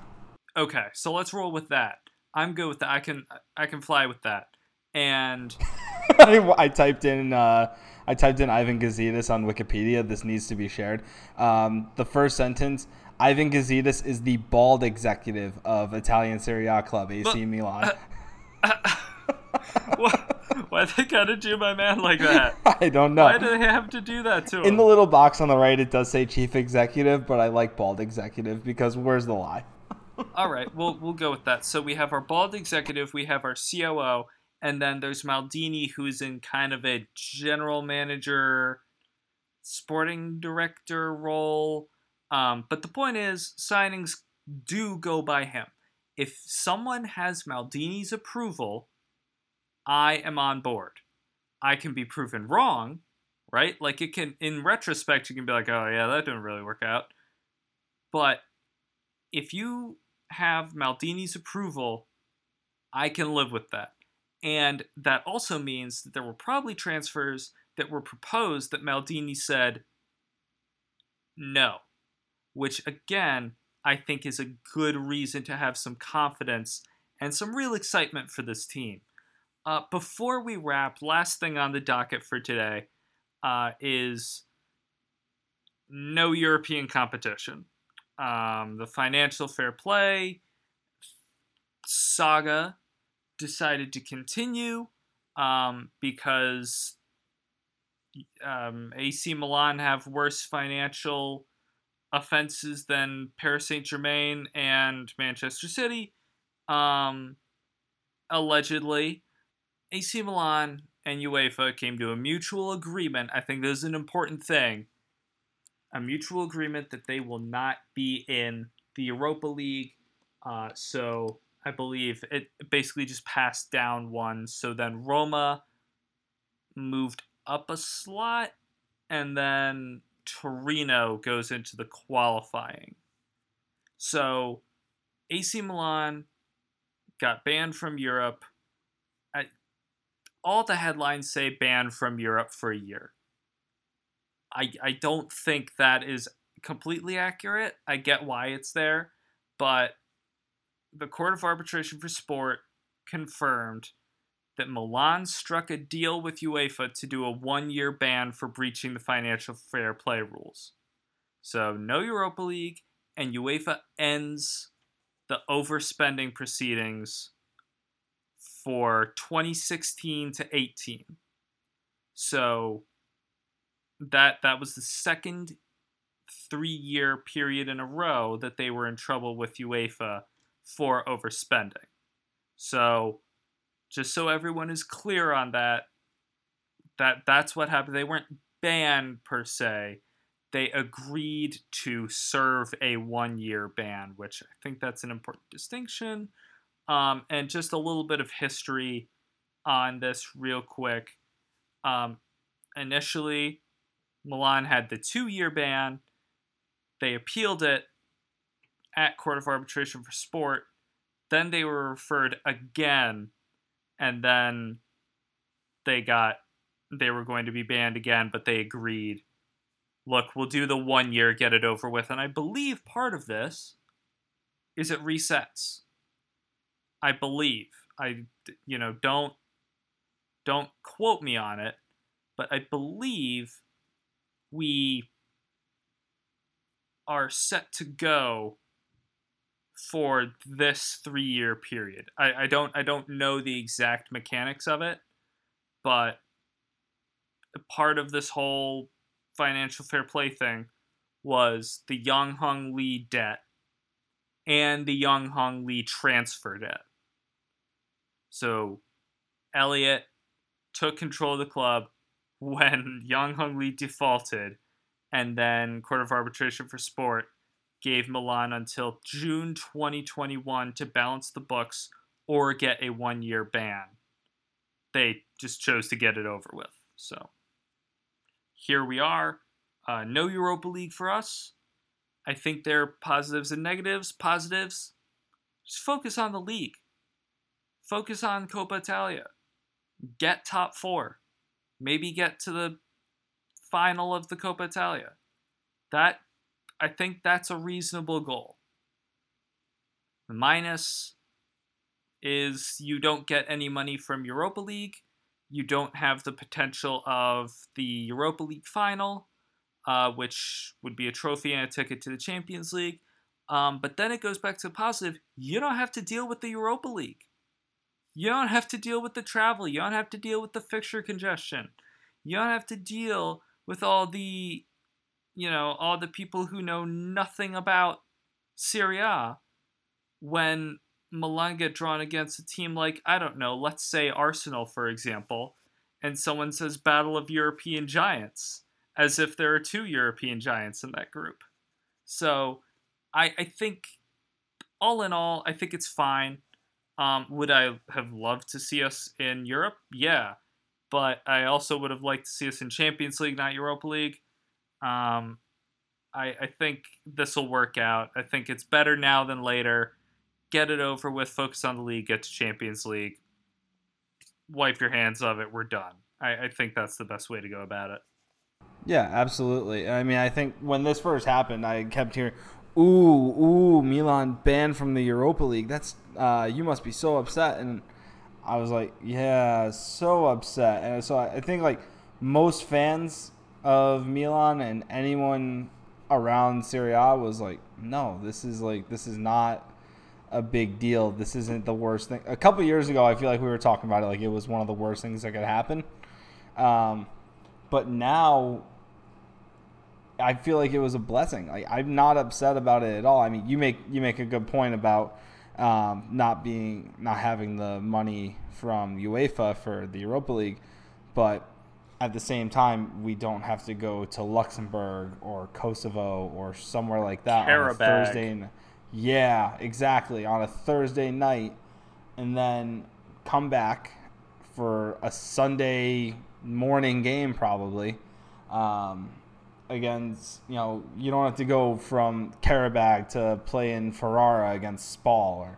He... Okay, so let's roll with that. I'm good with that. I can I can fly with that. And I, I typed in uh, I typed in Ivan Gazidis on Wikipedia. This needs to be shared. Um, the first sentence Ivan Gazidis is the bald executive of Italian Serie A club AC but, Milan. Uh, uh, why they gotta do my man like that? I don't know. Why do they have to do that to him? In the little box on the right, it does say chief executive, but I like bald executive because where's the lie? All right, we'll we'll go with that. So we have our bald executive, we have our COO, and then there's Maldini, who's in kind of a general manager, sporting director role. Um, but the point is, signings do go by him. If someone has Maldini's approval, I am on board. I can be proven wrong, right? Like it can, in retrospect, you can be like, oh, yeah, that didn't really work out. But if you have Maldini's approval, I can live with that. And that also means that there were probably transfers that were proposed that Maldini said no, which again, I think is a good reason to have some confidence and some real excitement for this team. Uh, before we wrap, last thing on the docket for today, uh, is no European competition. Um, the financial fair play saga decided to continue um, because um, AC Milan have worse financial offenses than Paris Saint Germain and Manchester City. Um, allegedly, AC Milan and UEFA came to a mutual agreement. I think this is an important thing. A mutual agreement that they will not be in the Europa League. Uh, so I believe it basically just passed down one. So then Roma moved up a slot, and then Torino goes into the qualifying. So AC Milan got banned from Europe. I, all the headlines say banned from Europe for a year. I, I don't think that is completely accurate. I get why it's there, but the Court of Arbitration for Sport confirmed that Milan struck a deal with UEFA to do a one year ban for breaching the financial fair play rules. So, no Europa League, and UEFA ends the overspending proceedings for 2016 to 18. So, that that was the second three year period in a row that they were in trouble with UEFA for overspending. So, just so everyone is clear on that, that that's what happened. They weren't banned per se. They agreed to serve a one-year ban, which I think that's an important distinction. Um, and just a little bit of history on this, real quick. Um, initially, Milan had the two-year ban. They appealed it at Court of Arbitration for Sport. Then they were referred again, and then they got they were going to be banned again, but they agreed. Look, we'll do the one year, get it over with, and I believe part of this is it resets. I believe I, you know, don't don't quote me on it, but I believe we are set to go for this three year period. I, I don't I don't know the exact mechanics of it, but part of this whole financial fair play thing was the Yonghong Li debt and the Yonghong Li transfer debt. So Elliott took control of the club when Yonghong Li defaulted, and then Court of Arbitration for Sport gave Milan until June 2021 to balance the books or get a one year ban. They just chose to get it over with. So here we are. Uh, no Europa League for us. I think there are positives and negatives. Positives, just focus on the league. Focus on Coppa Italia. Get top four. Maybe get to the final of the Coppa Italia. That I think that's a reasonable goal. The minus is you don't get any money from Europa League. You don't have the potential of the Europa League final, uh, which would be a trophy and a ticket to the Champions League. Um, but then it goes back to positive. You don't have to deal with the Europa League. You don't have to deal with the travel. You don't have to deal with the fixture congestion. You don't have to deal with all the you know, all the people who know nothing about Serie A when Milan get drawn against a team like, I don't know, let's say Arsenal, for example, and someone says Battle of European Giants, as if there are two European giants in that group. So I, I think, all in all, I think it's fine. Um, would I have loved to see us in Europe? Yeah. But I also would have liked to see us in Champions League, not Europa League. Um, I, I think this will work out. I think it's better now than later. Get it over with, focus on the league, get to Champions League, wipe your hands of it, we're done. I, I think that's the best way to go about it. Yeah, absolutely. I mean, I think when this first happened, I kept hearing, "Ooh, ooh, Milan banned from the Europa League. That's uh, you must be so upset." And I was like, "Yeah, so upset." And so I think like most fans of Milan and anyone around Serie A was like, no, this is like this is not a big deal. This isn't the worst thing. A couple years ago, I feel like we were talking about it like it was one of the worst things that could happen. Um, but now, I feel like it was a blessing. Like I'm not upset about it at all. I mean, you make you make a good point about um, not being not having the money from UEFA for the Europa League, but at the same time, we don't have to go to Luxembourg or Kosovo or somewhere like that Qarabag. on a Thursday. Yeah, exactly. On a Thursday night, and then come back for a Sunday morning game, probably. Um, against, you know, you don't have to go from Qarabag to play in Ferrara against Spal or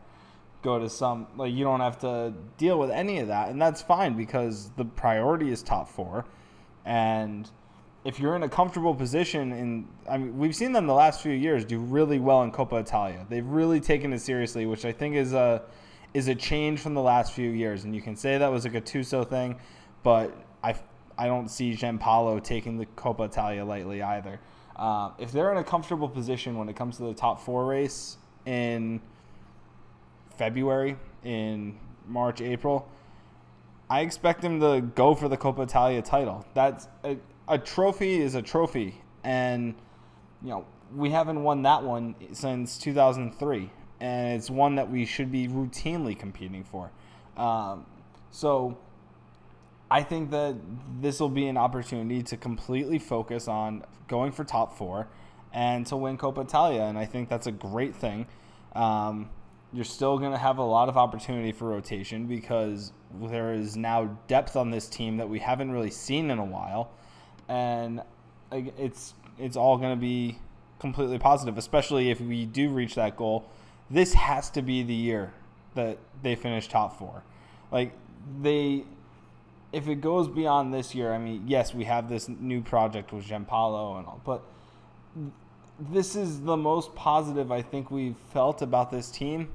go to some like you don't have to deal with any of that and that's fine because the priority is top four and if you're in a comfortable position in I mean we've seen them the last few years do really well in Coppa Italia. They've really taken it seriously, which I think is a is a change from the last few years. And you can say that was a Gattuso thing, but I I don't see Giampaolo taking the Coppa Italia lightly either. Uh, if they're in a comfortable position when it comes to the top four race in February, in March, April, I expect them to go for the Coppa Italia title. That's a, a trophy is a trophy, and you know we haven't won that one since 2003, and it's one that we should be routinely competing for. Um, so I think that this will be an opportunity to completely focus on going for top four and to win Coppa Italia, and I think that's a great thing. Um, you're still going to have a lot of opportunity for rotation because there is now depth on this team that we haven't really seen in a while, and it's it's all going to be completely positive, especially if we do reach that goal. This has to be the year that they finish top four. Like they, if it goes beyond this year, I mean, yes, we have this new project with Giampaolo and all, but this is the most positive I think we've felt about this team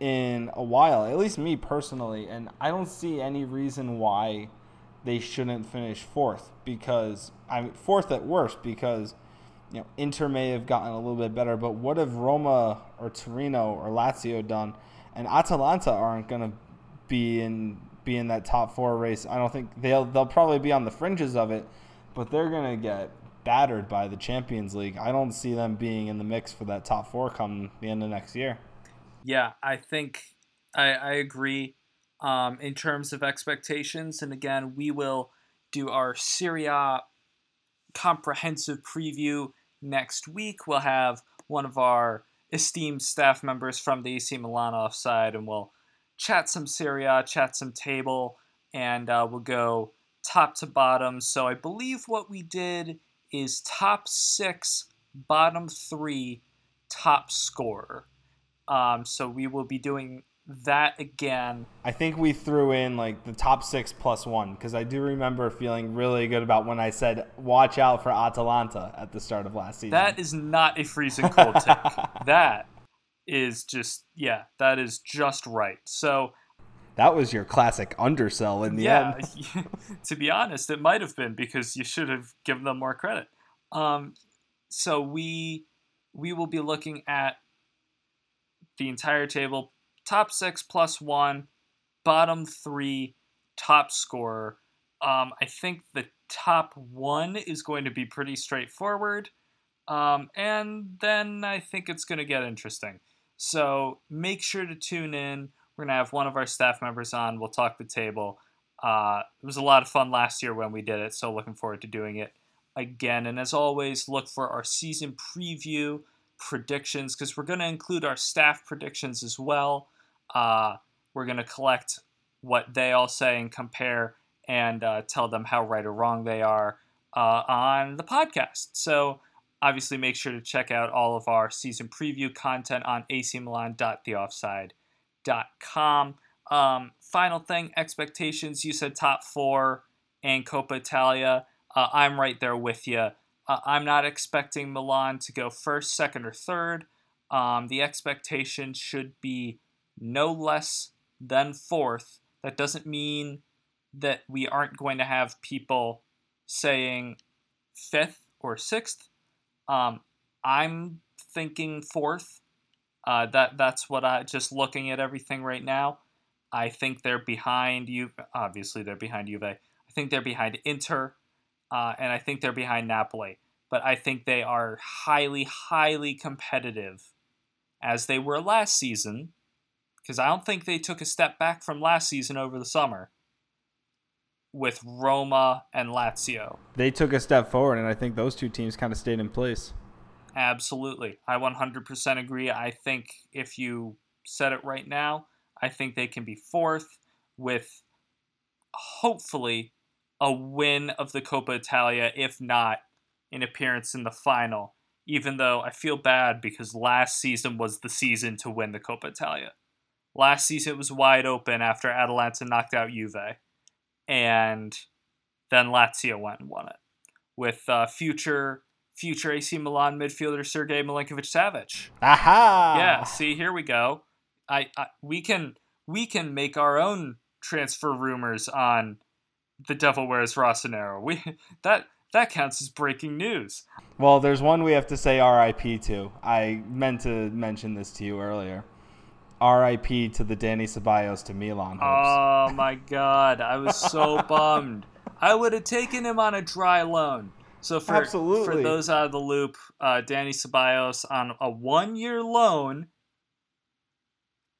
in a while, at least me personally, and I don't see any reason why they shouldn't finish fourth because I mean fourth at worst because you know Inter may have gotten a little bit better, but what have Roma or Torino or Lazio done? And Atalanta aren't going to be in be in that top four race. I don't think they'll they'll probably be on the fringes of it, but they're going to get battered by the Champions League. I don't see them being in the mix for that top four come the end of next year. Yeah, I think I, I agree um, in terms of expectations. And again, we will do our Serie A comprehensive preview next week. We'll have one of our esteemed staff members from the AC Milan offside, and we'll chat some Serie A, chat some table, and uh, we'll go top to bottom. So I believe what we did is top six, bottom three, top scorer. Um, so we will be doing that again. I think we threw in like the top six plus one because I do remember feeling really good about when I said watch out for Atalanta at the start of last season. That is not a freezing cold take. that is just yeah, that is just right. So that was your classic undersell in the yeah, end. to be honest, it might have been because you should have given them more credit. Um, so we we will be looking at the entire table top six plus one, bottom three, top scorer. Um, I think the top one is going to be pretty straightforward. Um, and then I think it's going to get interesting. So make sure to tune in. We're going to have one of our staff members on. We'll talk the table. Uh, it was a lot of fun last year when we did it, so looking forward to doing it again. And as always, look for our season preview predictions because we're going to include our staff predictions as well. Uh, we're going to collect what they all say and compare and uh, tell them how right or wrong they are uh, on the podcast. So obviously, make sure to check out all of our season preview content on acmilan.theoffside.com. Um, final thing, expectations. You said top four and Coppa Italia. Uh, I'm right there with you. Uh, I'm not expecting Milan to go first, second, or third. Um, the expectation should be no less than fourth. That doesn't mean that we aren't going to have people saying fifth or sixth. Um, I'm thinking fourth. Uh, that that's what I just looking at everything right now. I think they're behind you. Obviously, they're behind Juve. I think they're behind Inter, uh, and I think they're behind Napoli. But I think they are highly, highly competitive, as they were last season. Because I don't think they took a step back from last season over the summer with Roma and Lazio. They took a step forward, and I think those two teams kind of stayed in place. Absolutely. I 100% agree. I think if you said it right now, I think they can be fourth with hopefully a win of the Coppa Italia, if not an appearance in the final. Even though I feel bad because last season was the season to win the Coppa Italia. Last season it was wide open after Atalanta knocked out Juve, and then Lazio went and won it with uh, future future AC Milan midfielder Sergei Milinkovic Savic. Aha! Yeah, see, here we go. I, I we can we can make our own transfer rumors on the Devil Wears Rossonero. We that that counts as breaking news. Well, there's one we have to say RIP to. I meant to mention this to you earlier. RIP to the Dani Ceballos to Milan hopes. Oh my god, I was so bummed. I would have taken him on a dry loan. So for Absolutely. for those out of the loop, uh, Dani Ceballos on a one-year loan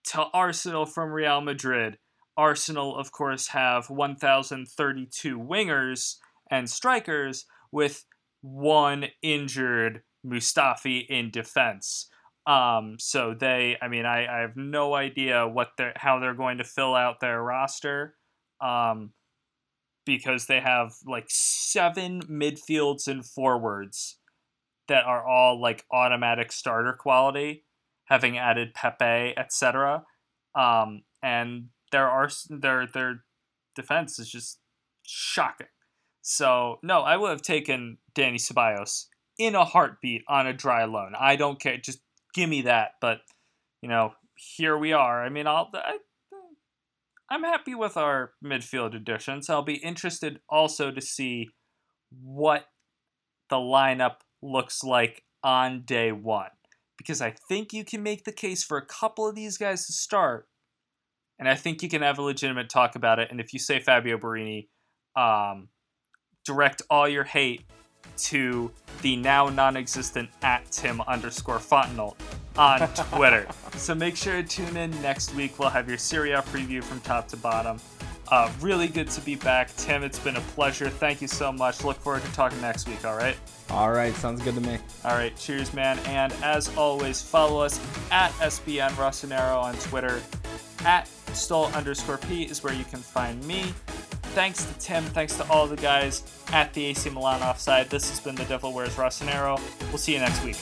to Arsenal from Real Madrid. Arsenal, of course, have 1,032 wingers and strikers with one injured Mustafi in defense. Um, so they, I mean, I, I have no idea what they're, how they're going to fill out their roster. Um, because they have like seven midfields and forwards that are all like automatic starter quality, having added Pepe, etc. Um, and their their their defense is just shocking. So no, I would have taken Dani Ceballos in a heartbeat on a dry loan. I don't care, just give me that. But you know, here we are. I mean, I'll. I, I'm happy with our midfield additions. I'll be interested also to see what the lineup looks like on day one. Because I think you can make the case for a couple of these guys to start. And I think you can have a legitimate talk about it. And if you say Fabio Borini, um, direct all your hate to the now non-existent at Tim underscore Fontenot on Twitter. so make sure to tune in next week. We'll have your Serie A preview from top to bottom. Uh, really good to be back, Tim. It's been a pleasure. Thank you so much. Look forward to talking next week. All right. All right, sounds good to me. All right, cheers, man. And as always, follow us at SBN Rossonero on Twitter. At Stoll underscore P is where you can find me. Thanks to Tim. Thanks to all the guys at the AC Milan offside. This has been the Devil Wears Rossonero. We'll see you next week.